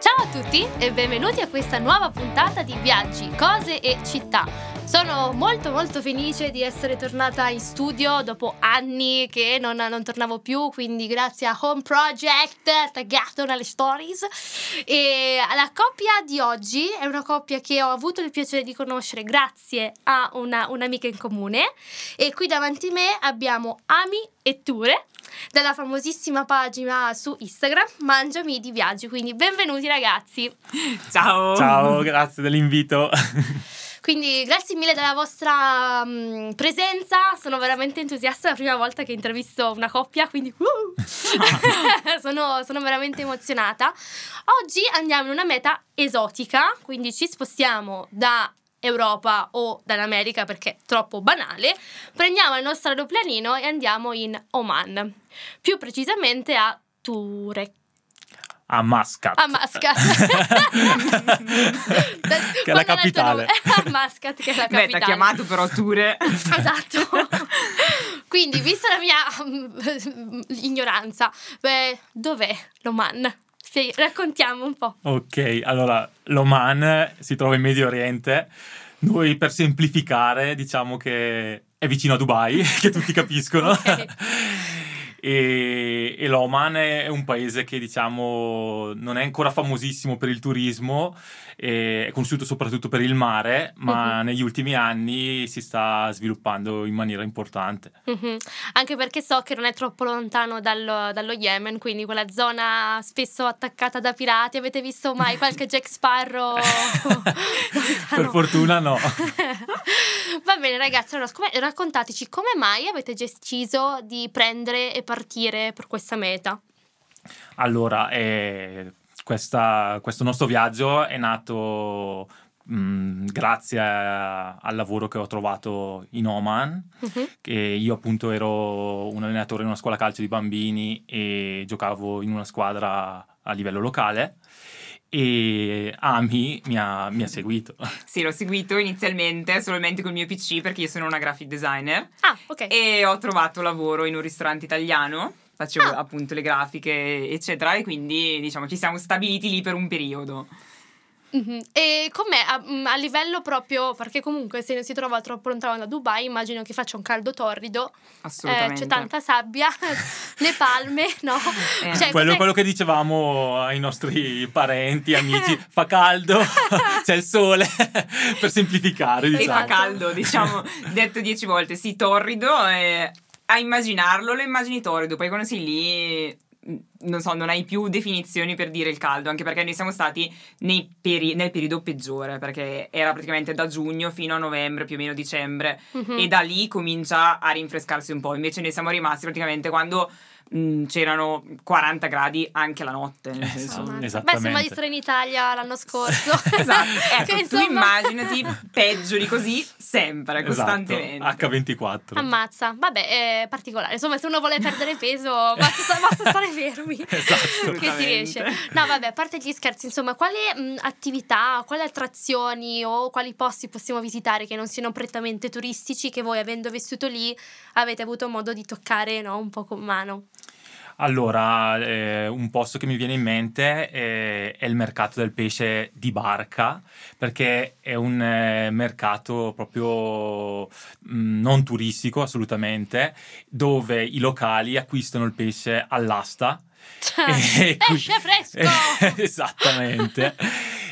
Ciao a tutti e benvenuti a questa nuova puntata di Viaggi, cose e città. Sono molto molto felice di essere tornata in studio dopo anni che non, non tornavo più, quindi grazie a Home Project, taggato nelle stories. E la coppia di oggi è una coppia che ho avuto il piacere di conoscere grazie a una, un'amica in comune. E qui davanti a me abbiamo Ami e Ture della famosissima pagina su Instagram Mangiami di Viaggi. Quindi benvenuti ragazzi. Ciao. Ciao, grazie dell'invito. Quindi grazie mille della vostra um, presenza, sono veramente entusiasta, è la prima volta che intervisto una coppia, quindi uh! sono, sono veramente emozionata. Oggi andiamo in una meta esotica, quindi ci spostiamo da Europa o dall'America perché è troppo banale, prendiamo il nostro aeroplanino e andiamo in Oman, più precisamente a Turek a Muscat. A Muscat. che è la capitale. a Muscat, che è la capitale. Beh, ti ha chiamato però Ture. esatto. Quindi, vista la mia mm, ignoranza, beh, dov'è l'Oman? Raccontiamo un po'. Ok, allora, l'Oman si trova in Medio Oriente. Noi, per semplificare, diciamo che è vicino a Dubai, che tutti capiscono. Okay. E, e, l'Oman è un paese che diciamo non è ancora famosissimo per il turismo, è conosciuto soprattutto per il mare, ma uh-huh. negli ultimi anni si sta sviluppando in maniera importante. Uh-huh. Anche perché so che non è troppo lontano dallo, dallo, Yemen, quindi quella zona spesso attaccata da pirati. Avete visto mai qualche Jack Sparrow? per fortuna no. Va bene ragazzi, allora raccontateci come mai avete deciso di prendere e partire per questa meta. Allora, eh, questa, questo nostro viaggio è nato mh, mm, grazie a, al lavoro che ho trovato in Oman, uh-huh. che io appunto ero un allenatore in una scuola calcio di bambini e giocavo in una squadra a livello locale e Ami mi ha, mi ha, seguito. Sì, l'ho seguito inizialmente solamente col mio PC perché io sono una graphic designer. Ah, ok. E ho trovato lavoro in un ristorante italiano facevo ah. appunto le grafiche, eccetera, e quindi diciamo ci siamo stabiliti lì per un periodo. Mm-hmm. E com'è a, a, livello proprio, perché comunque se non si trova troppo lontano da Dubai, immagino che faccia un caldo torrido. Assolutamente. Eh, c'è tanta sabbia, le palme, no? Eh. Cioè, quello, quello, che dicevamo ai nostri parenti, amici, fa caldo, c'è il sole, per semplificare. Diciamo. E fa esatto. caldo, diciamo, detto dieci volte, sì, torrido e a immaginarlo lo immagini torrido, poi quando sei lì non so, non hai più definizioni per dire il caldo, anche perché noi siamo stati peri- nel periodo peggiore, perché era praticamente da giugno fino a novembre, più o meno dicembre, uh-huh. e da lì comincia a rinfrescarsi un po'. Invece noi siamo rimasti praticamente quando mh, mm, c'erano 40 gradi anche la notte. Nel senso. Esatto. Beh, siamo stati in Italia l'anno scorso. esatto. Ecco, tu insomma... immaginati peggio di così sempre, esatto. costantemente. H24. Ammazza. Vabbè, è particolare. Insomma, se uno vuole perdere peso, basta, basta stare fermi. esatto. che si riesce. No, vabbè, a parte gli scherzi, insomma, quali mh, attività, quali attrazioni o quali posti possiamo visitare che non siano prettamente turistici che voi, avendo vissuto lì, avete avuto modo di toccare no, un po' con mano? Allora, eh, un posto che mi viene in mente è, è, il mercato del pesce di barca, perché è un eh, mercato proprio mh, mm, non turistico assolutamente, dove i locali acquistano il pesce all'asta. e, pesce fresco! esattamente.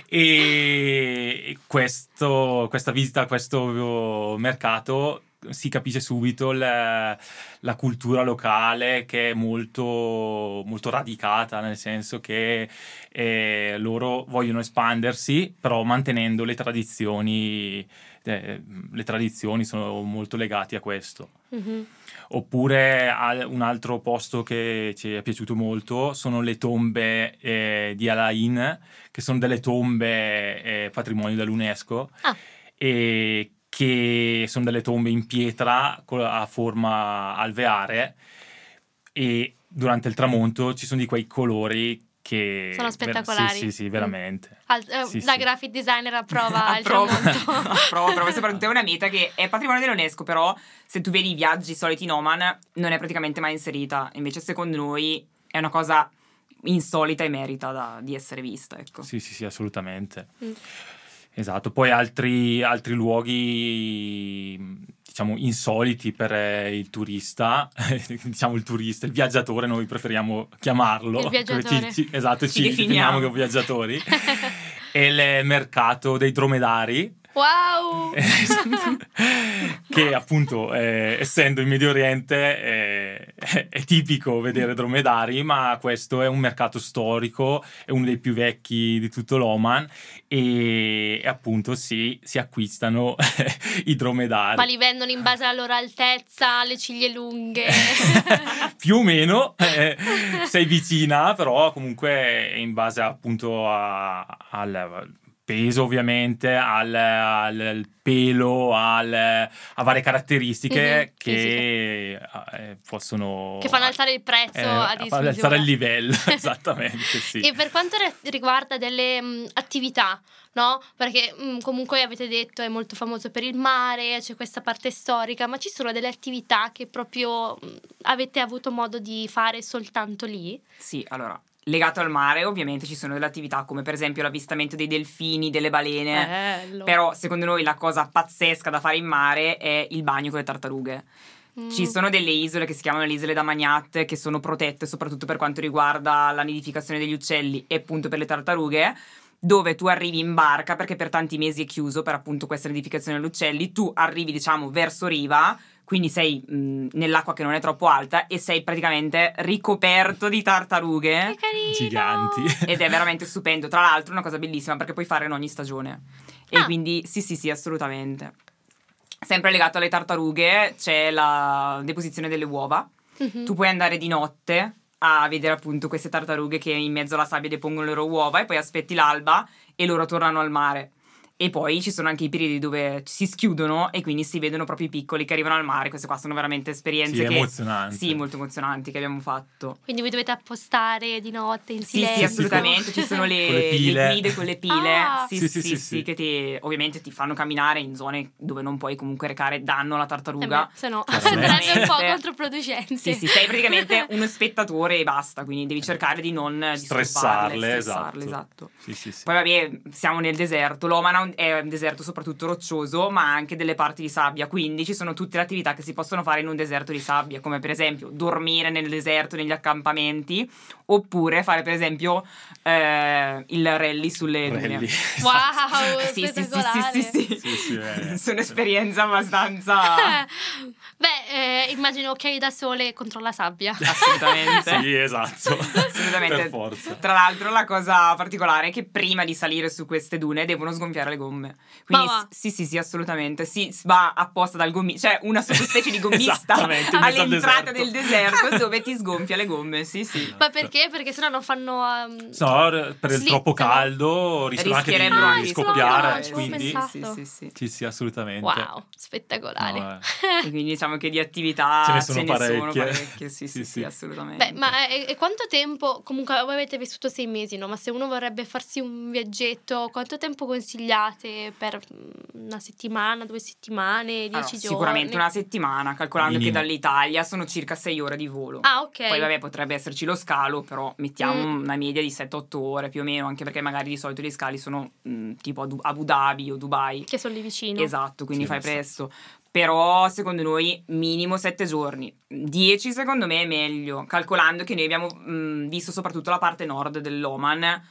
e questo, questa visita a questo mercato si capisce subito la, la, cultura locale che è molto, molto radicata, nel senso che eh, loro vogliono espandersi, però mantenendo le tradizioni, eh, le tradizioni sono molto legate a questo. Mm-hmm. Oppure un altro posto che ci è piaciuto molto sono le tombe eh, di Alain, che sono delle tombe eh, patrimonio dell'UNESCO. Ah. E che sono delle tombe in pietra a forma alveare e durante il tramonto ci sono di quei colori che sono spettacolari. Sì, sì, sì, veramente. Al, eh, sì, la sì. graphic designer approva il tramonto. approva, approva, soprattutto è una meta che è patrimonio dell'UNESCO, però se tu vedi i viaggi soliti in Oman non è praticamente mai inserita. Invece secondo noi è una cosa insolita e merita da- di essere vista, ecco. Sì, sì, sì, assolutamente. Mm. Esatto, poi altri, altri luoghi, diciamo, insoliti per eh, il turista, diciamo il turista, il viaggiatore, noi preferiamo chiamarlo. Il viaggiatore. Ci- ci- esatto, Ci ci, definiamo. definiamo come viaggiatori. e il mercato dei dromedari, Wow! che appunto eh, essendo in Medio Oriente eh, è tipico vedere dromedari, ma questo è un mercato storico, è uno dei più vecchi di tutto l'Oman e, e appunto si, si acquistano i dromedari. Ma li vendono in base alla loro altezza, alle ciglia lunghe. più o meno eh, sei vicina, però comunque in base appunto a- al peso ovviamente, al, al- al pelo, al- a varie caratteristiche Mhm, sì, che eh, possono... che fanno alzare il prezzo eh, a fanno dismisura. alzare il livello, esattamente, sì. E per quanto riguarda delle mh, attività, no? Perché mh, comunque avete detto è molto famoso per il mare, c'è questa parte storica, ma ci sono delle attività che proprio mh, avete avuto modo di fare soltanto lì? Sì, allora, legato al mare ovviamente ci sono delle attività come per esempio l'avvistamento dei delfini, delle balene, Bello. però secondo noi la cosa pazzesca da fare in mare è il bagno con le tartarughe. Mm. Ci sono delle isole che si chiamano le isole da Magnat che sono protette soprattutto per quanto riguarda la nidificazione degli uccelli e appunto per le tartarughe dove tu arrivi in barca perché per tanti mesi è chiuso per appunto questa nidificazione degli uccelli, tu arrivi diciamo verso riva, quindi sei mh, nell'acqua che non è troppo alta e sei praticamente ricoperto di tartarughe! Giganti. ed è veramente stupendo. Tra l'altro è una cosa bellissima perché puoi fare in ogni stagione. E Ah. quindi sì, sì, sì, assolutamente. Sempre legato alle tartarughe c'è la deposizione delle uova. Mhm. Tu puoi andare di notte a vedere appunto queste tartarughe che in mezzo alla sabbia depongono le loro uova e poi aspetti l'alba e loro tornano al mare. E poi ci sono anche i periodi dove si schiudono e quindi si vedono proprio i piccoli che arrivano al mare. Queste qua sono veramente esperienze Sì, che emozionanti. Sì, molto emozionanti che abbiamo fatto. Quindi vi dovete appostare di notte in Sì, silenzio. sì, assolutamente. Ci sono le, Con le pile. guide con le pile. Ah. Sì, Sì, sì, sì, sì, sì, sì. che ti, ovviamente ti fanno camminare in zone dove non puoi comunque recare danno alla Eh tartaruga. beh, se no sarebbe un po' controproducente. Sì, sì, sei praticamente uno spettatore e basta, quindi devi cercare di non Stressarle, stressarle, esatto. esatto. Sì, sì, sì. Poi vabbè, siamo nel deserto, è un deserto soprattutto roccioso, ma anche delle parti di sabbia, quindi ci sono tutte le attività che si possono fare in un deserto di sabbia, come per esempio dormire nel deserto, negli accampamenti, oppure fare per esempio eh, il rally sulle dune. Rally. Wow, Sì, sì, sì, spettacolare. sì, sì, sì. Sì, sì, eh. Sono esperienze abbastanza... Beh, eh, immagino occhiali da sole contro la sabbia. Assolutamente. Sì, esatto. Assolutamente. Per forza. Tra l'altro, la cosa particolare è che prima di salire su queste dune devono sgonfiare le gomme. Quindi, s- sì, sì, sì, assolutamente. Si va apposta dal gommista, cioè una sottospecie di gommista all'entrata del deserto dove ti sgonfia le gomme. Sì, sì. Ma perché? Perché sennò non fanno. um, No, per il troppo caldo rischiano anche di, Rischierebbero Ah, di sì, scoppiare. no, quindi, pensato. Sì, sì, sì. sì, sì, assolutamente. Wow, spettacolare. No, eh. Quindi diciamo che di attività Ce ne sono sono parecchie. parecchie. Sì, sì, Sì, sì, sì. assolutamente. Beh, ma e, e quanto tempo? Comunque, voi avete vissuto sei mesi, no? Ma se uno vorrebbe farsi un viaggetto, quanto tempo consigliate per mm, una settimana, due settimane, dieci Allora, giorni? sicuramente una settimana, calcolando Minimo. che dall'Italia sono circa 6 ore di volo. Ah, ok. Poi vabbè potrebbe esserci lo scalo, però mettiamo Mm. una media di 7-8 ore più o meno, anche perché magari di solito gli scali sono mh, tipo a Du- Abu Dhabi o Dubai. Che sono lì vicino. Esatto, quindi Sì, fai presto. Però secondo noi minimo 7 giorni. 10 secondo me è meglio, calcolando che noi abbiamo mh, visto soprattutto la parte nord dell'Oman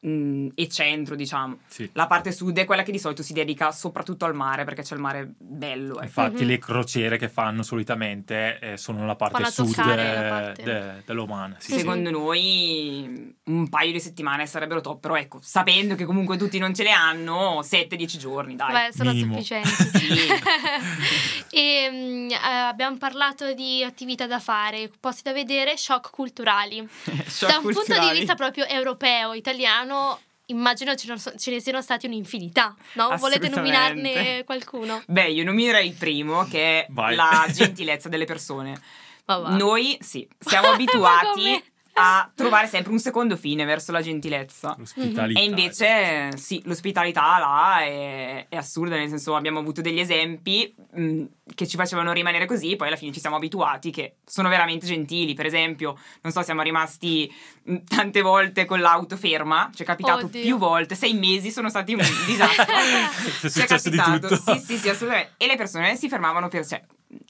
mh, e centro, diciamo. Sì. La parte sud è quella che di solito si dedica soprattutto al mare, perché c'è il mare bello. ecco. Infatti Mhm. le crociere che fanno solitamente eh, sono la parte sud toccare la eh, parte. de- dell'Oman. Sì. Secondo noi un paio di settimane sarebbero top, però ecco, sapendo che comunque tutti non ce le hanno, 7-10 giorni, dai. Beh, sono minimo. sufficienti. Sì. e mm, eh, abbiamo parlato di attività da fare, posti da vedere, shock culturali. Shock da un punto culturali. di vista proprio europeo, italiano, immagino ce ne, so- ce ne siano stati un'infinità, no? Volete nominarne qualcuno? Beh, io nominerei il primo, che è Vai. la gentilezza delle persone. Noi, sì, siamo abituati? A trovare sempre un secondo fine verso la gentilezza. L'ospitalità. E invece, sì, l'ospitalità là è, è assurda, nel senso abbiamo avuto degli esempi mh, che ci facevano rimanere così, poi alla fine ci siamo abituati, che sono veramente gentili. Per esempio, non so, siamo rimasti mh, tante volte con l'auto ferma, ci è capitato Oddio. più volte, sei mesi sono stati un disastro. È Ci è successo di capitato, tutto. Sì, sì, sì, assolutamente. E le persone si fermavano per... Cioè,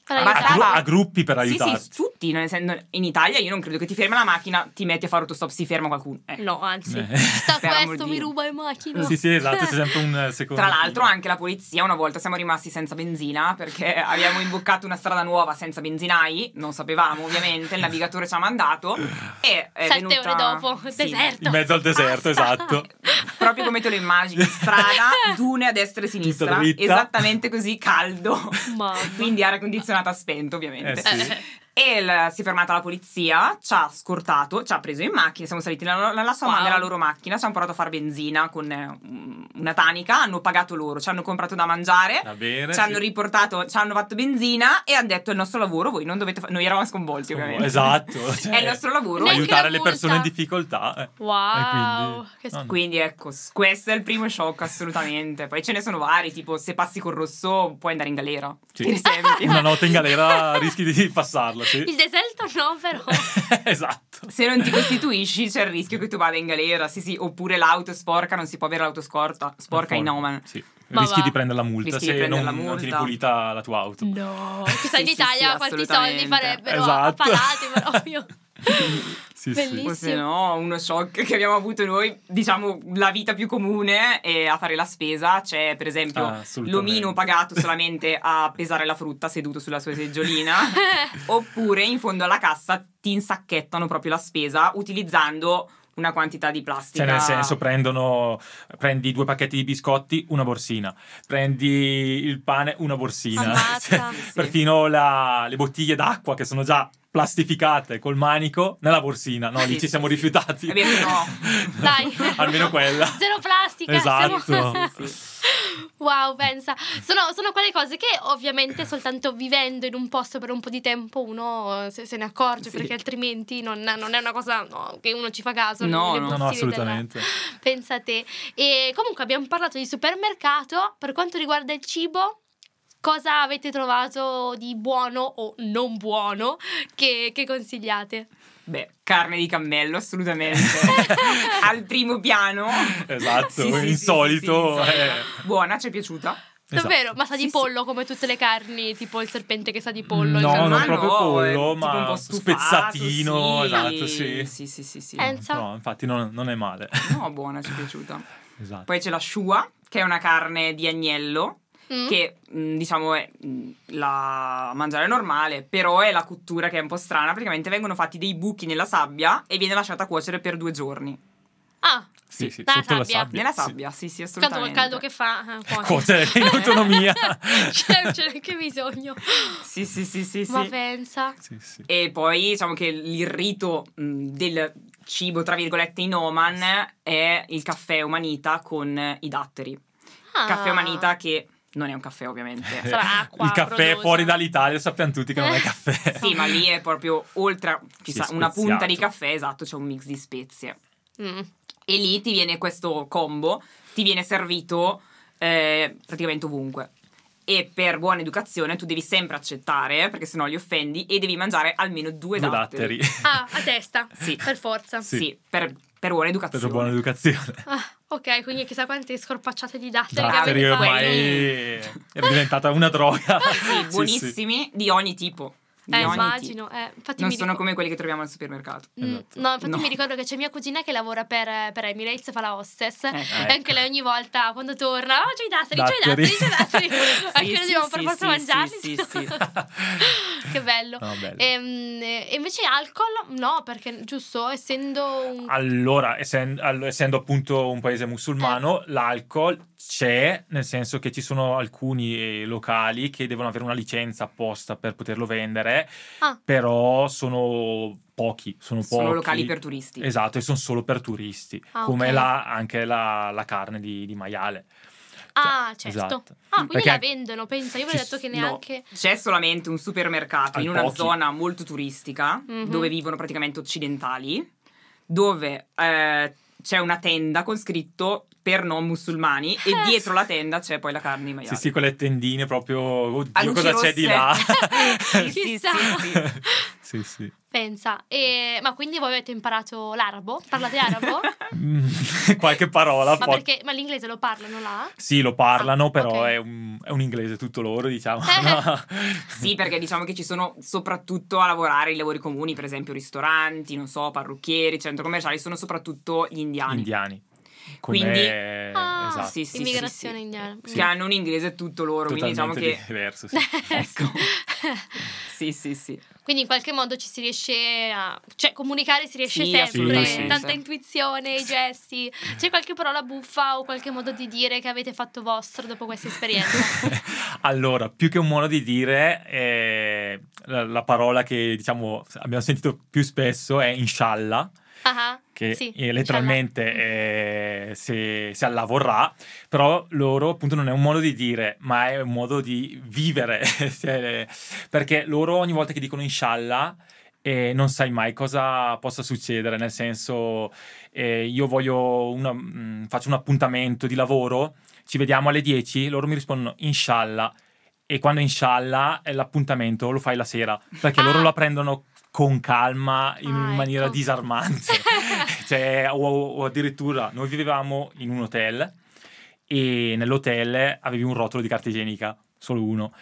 Per A, aiutare. gru- a gruppi per sì, aiutarti. sì, tutti. nel sen- in Italia io non credo che ti ferma la macchina, ti metti a fare autostop, si ferma qualcuno. Eh. No, anzi. Eh. Sta questo mi ruba in macchina. Sì, sì, esatto, c'è sempre un eh, secondo. Tra l'altro anche la polizia una volta siamo rimasti senza benzina perché abbiamo imboccato una strada nuova senza benzinai, non sapevamo ovviamente, il navigatore ci ha mandato e è Sette venuta... ore dopo, Sì, deserto. In mezzo al deserto, Basta. esatto. Proprio come te lo immagini, strada, dune a destra e sinistra, esattamente così, caldo. Mamma. Quindi aria condizionata spenta ovviamente. Eh, sì. E il- si è fermata la polizia, ci ha scortato, ci ha preso in macchina, siamo saliti nella, nella sua- Wow. nella loro macchina, ci hanno portato a fare benzina con eh, un- una tanica, hanno pagato loro, ci hanno comprato da mangiare, Va bene. ci hanno sì. riportato, ci hanno fatto benzina e hanno detto è il nostro lavoro, voi non dovete fare, noi eravamo sconvolti ovviamente. Esatto. cioè, È il nostro lavoro. Aiutare la le persone in difficoltà. eh. Wow. E quindi- Che no. Quindi ecco, questo è il primo shock assolutamente. Poi ce ne sono vari, tipo se passi col rosso puoi andare in galera, Sì. per esempio. Una notte in galera rischi di passarla, sì. Il deserto no, però. esatto. Se non ti costituisci c'è il rischio che tu vada in galera, sì sì, oppure l'auto è sporca, non si può avere l'auto scorta, sporca in Oman. Sì. Ma Rischi va. di prendere la multa Rischi se non, la non tieni multa. pulita la tua auto. No. Chissà in Sì, sì, Italia sì, quanti soldi farebbero Esatto. a palati proprio. Sì, Bellissimo. O se no, uno shock che abbiamo avuto noi, diciamo, la vita più comune è a fare la spesa. C'è, per esempio, Ah, l'omino pagato solamente a pesare la frutta seduto sulla sua seggiolina. Oppure in fondo alla cassa ti insacchettano proprio la spesa utilizzando una quantità di plastica. Cioè, nel senso, prendono, prendi due pacchetti di biscotti, una borsina. Prendi il pane, una borsina. Cioè, Sì. Perfino la- le bottiglie d'acqua che sono già plastificate col manico nella borsina. No, Sì, lì ci siamo sì. rifiutati. Abbiamo no. Dai. Almeno quella. Zero plastica. Esatto. siamo- Sì, sì. Wow, pensa. Sono, sono quelle cose che ovviamente soltanto vivendo in un posto per un po' di tempo uno eh, se, se ne accorge, Sì. perché altrimenti non, non è una cosa no, che uno ci fa caso. No, non è no, No, assolutamente. della- Pensa a te. E comunque abbiamo parlato di supermercato. Per quanto riguarda il cibo, cosa avete trovato di buono o non buono che, che consigliate? Beh, carne di cammello, assolutamente. Al primo piano. Esatto, Sì, sì, sì, insolito. sì, sì, sì. eh. Buona, ci è piaciuta? Esatto. Davvero? Ma sa di Sì, sì. pollo come tutte le carni, tipo il serpente che sa di pollo. No, il non Ma salmone. proprio no, pollo, ma un po' stufato, spezzatino, sì. esatto, sì. Sì, sì, sì, sì. Enza? No, infatti non, non è male. No, buona, ci è piaciuta. Esatto. Poi c'è la shua, che è una carne di agnello, Mm? che mh, diciamo è mh, la mangiare normale, però è la cottura che è un po' strana, praticamente vengono fatti dei buchi nella sabbia e viene lasciata cuocere per due giorni. Ah, Sì, sì, Nella sotto la sabbia. sabbia. Nella sì. sabbia, sì, sì, tanto assolutamente. col caldo che fa. eh, cuoce. Cuocere in autonomia. C'è, c'è anche bisogno. Sì, sì, sì, sì, Ma sì. pensa. Sì, sì. E poi diciamo che il rito mh, del cibo, tra virgolette, in Oman è il caffè umanita con i datteri. Ah. Caffè umanita che non è un caffè ovviamente. Sarà acqua Il caffè prodosa. fuori dall'Italia sappiamo tutti che non è caffè. Sì, ma lì è proprio oltre a chissà, Sì, una punta di caffè, esatto, c'è un mix di spezie. Mm. E lì ti viene questo combo, ti viene servito eh, praticamente ovunque. E per buona educazione tu devi sempre accettare, perché sennò li offendi, e devi mangiare almeno due, Due datteri. datteri. Ah, a testa. Sì. Per forza. Sì. Sì, per, per buona educazione. Per buona educazione. Ah, ok, quindi chissà quante scorpacciate di datteri che Datteri ormai è diventata una droga. Sì, Sì, sì. buonissimi di ogni tipo. Eh, immagino. Eh. Non mi sono ricor- come quelli che troviamo al supermercato. Mm, Esatto. No, infatti No. mi ricordo che c'è mia cugina che lavora per, per Emirates, fa la hostess. Ecco. E anche lei ogni volta quando torna, oh, c'ho i datteri, c'ho i Datteri. c'ho i datteri. anche noi sì, dobbiamo per forza mangiarli. sì, sì, no- sì. che bello. No, bello. Ehm, E, invece alcol, no, perché giusto, essendo un... Allora, essen- all- essendo appunto un paese musulmano, Eh. l'alcol c'è, nel senso che ci sono alcuni eh, locali che devono avere una licenza apposta per poterlo vendere, Ah. però sono pochi, sono pochi. Sono locali per turisti. Esatto, e sono solo per turisti, Ah, come ok. la- anche la, la carne di, di maiale. Ah, certo. esatto. Ah, quindi Perché la vendono, pensa. Io avrei ci detto che s- no. neanche... C'è solamente un supermercato Ai in una pochi. zona molto turistica Mhm. dove vivono praticamente occidentali dove eh, c'è una tenda con scritto per non musulmani e dietro la tenda c'è poi la carne di maiale. Sì, sì, quelle tendine proprio. Oddio, cosa c'è di là? rosse. sì, sì, Chissà. sì, sì. sì, sì. Pensa. E- ma quindi voi avete imparato l'arabo? Parlate arabo? Mm, Qualche parola. ma, perché, ma l'inglese lo parlano là? Sì, lo parlano, Ah, però ok. è, un, è un inglese tutto loro, diciamo. Eh. Sì, perché diciamo che ci sono soprattutto a lavorare i lavori comuni, per esempio ristoranti, non so, parrucchieri, centro commerciali, sono soprattutto gli indiani. Indiani. Come- Quindi- Ah, esatto. sì, sì, Immigrazione sì, sì. indiana. Che hanno un inglese tutto loro, quindi diciamo Totalmente che... diverso. Sì. Ecco. Sì, sì, sì. Quindi in qualche modo ci si riesce a... Cioè comunicare si riesce Sì, sempre, assolutamente. tanta intuizione, i gesti. C'è qualche parola buffa o qualche modo di dire che avete fatto vostro dopo questa esperienza? allora, più che un modo di dire, eh, la, la parola che diciamo abbiamo sentito più spesso è inshallah, Ah, che sì, eh, letteralmente eh, se, se Allah vorrà, però loro appunto non è un modo di dire, ma è un modo di vivere, perché loro ogni volta che dicono inshallah eh, non sai mai cosa possa succedere, nel senso eh, io voglio una- mm, faccio un appuntamento di lavoro, ci vediamo alle 10, loro mi rispondono inshallah e quando inshallah eh, l'appuntamento lo fai la sera, perché loro Ah. la prendono con calma in Ah, maniera ecco. disarmante. Cioè, o, o addirittura noi vivevamo in un hotel e nell'hotel avevi un rotolo di carta igienica, solo uno.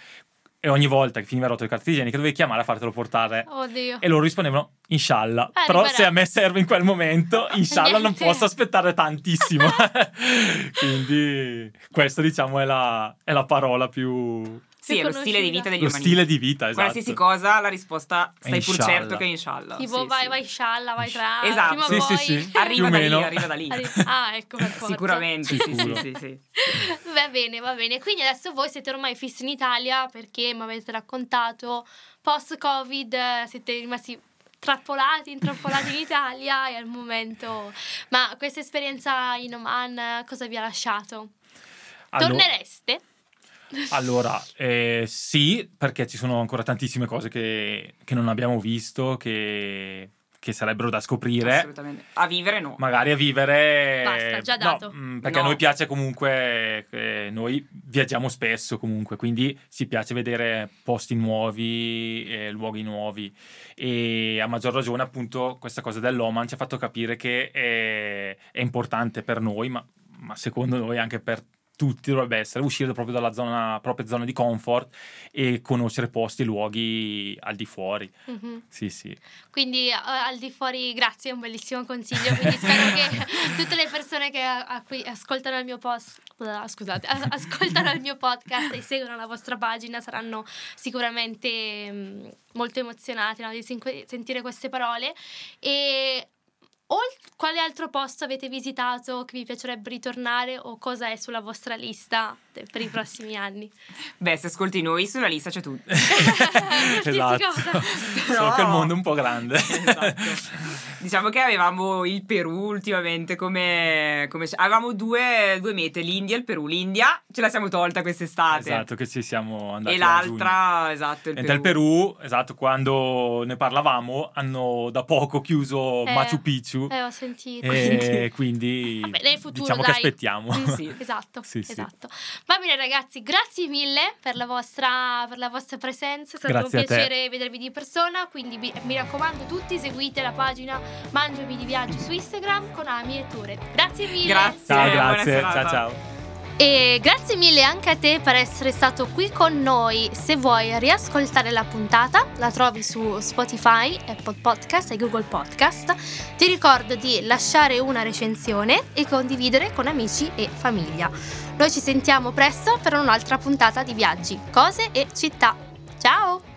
E ogni volta che finiva il rotolo di carta igienica dovevi chiamare a fartelo portare. Oddio. E loro rispondevano, inshallah. Eh, Però se a me serve in quel momento, inshallah non posso aspettare tantissimo. Quindi questa diciamo è la, è la parola più... Sì, è lo stile di vita degli Lo umani. stile di vita, esatto. Qualsiasi cosa, la risposta stai pur Inshallah. certo che è inshallah. Tipo Sì, vai, sì. vai scialla, vai tra... Esatto. Prima Sì, poi... sì, sì. Arriva da meno. lì, arriva da lì. Ah, ecco per forza. Sicuramente, sì, sì, sì, sì. Va bene, va bene. Quindi adesso voi siete ormai fissi in Italia perché mi avete raccontato post-Covid eh, siete rimasti trappolati, intrappolati in Italia e al momento... Ma questa esperienza in Oman eh, cosa vi ha lasciato? Allo- Tornereste? Allora, eh, sì, perché ci sono ancora tantissime cose che, che non abbiamo visto, che, che sarebbero da scoprire. Assolutamente. A vivere no. Magari a vivere. Basta, già no, dato. mm, perché a No. noi piace comunque. eh, noi viaggiamo spesso comunque, quindi ci piace vedere posti nuovi, eh, luoghi nuovi. E a maggior ragione, appunto, questa cosa dell'Oman ci ha fatto capire che è, è importante per noi, ma, ma secondo noi anche per tutti dovrebbe essere uscire proprio dalla zona, propria zona di comfort e conoscere posti e luoghi al di fuori. Mhm. Sì, sì. Quindi eh, al di fuori, grazie, è un bellissimo consiglio. Quindi spero che tutte le persone che cui ascoltano il mio post, ah, scusate, ascoltano il mio podcast e seguono la vostra pagina saranno sicuramente mm, molto emozionate no, di sen- sentire queste parole. E quale altro posto avete visitato che vi piacerebbe ritornare o cosa è sulla vostra lista per i prossimi anni? Beh, se ascolti noi, sulla lista c'è tutto. Esatto. cosa. Solo che il mondo è un po' grande. Esatto. Diciamo che avevamo il Perù ultimamente come... come avevamo due, due mete, l'India e il Perù. L'India ce la siamo tolta quest'estate. Esatto, che ci siamo andati E l'altra, esatto, il Mentre il Perù, esatto, quando ne parlavamo, hanno da poco chiuso Eh, Machu Picchu. Eh, ho sentito. E quindi Vabbè, nel futuro, diciamo che dai. aspettiamo. Sì, sì. Esatto, Sì, sì. esatto. Va bene ragazzi, grazie mille per la vostra, per la vostra presenza, è stato Grazie un te. piacere vedervi di persona, quindi mi raccomando tutti seguite la pagina Mangiami di Viaggi su Instagram con Ami e Ture. Grazie mille. Grazie. Ciao, grazie. Ciao, ciao. E grazie mille anche a te per essere stato qui con noi. Se vuoi riascoltare la puntata, la trovi su Spotify, Apple Podcast e Google Podcast. Ti ricordo di lasciare una recensione e condividere con amici e famiglia. Noi ci sentiamo presto per un'altra puntata di viaggi, cose e città. Ciao!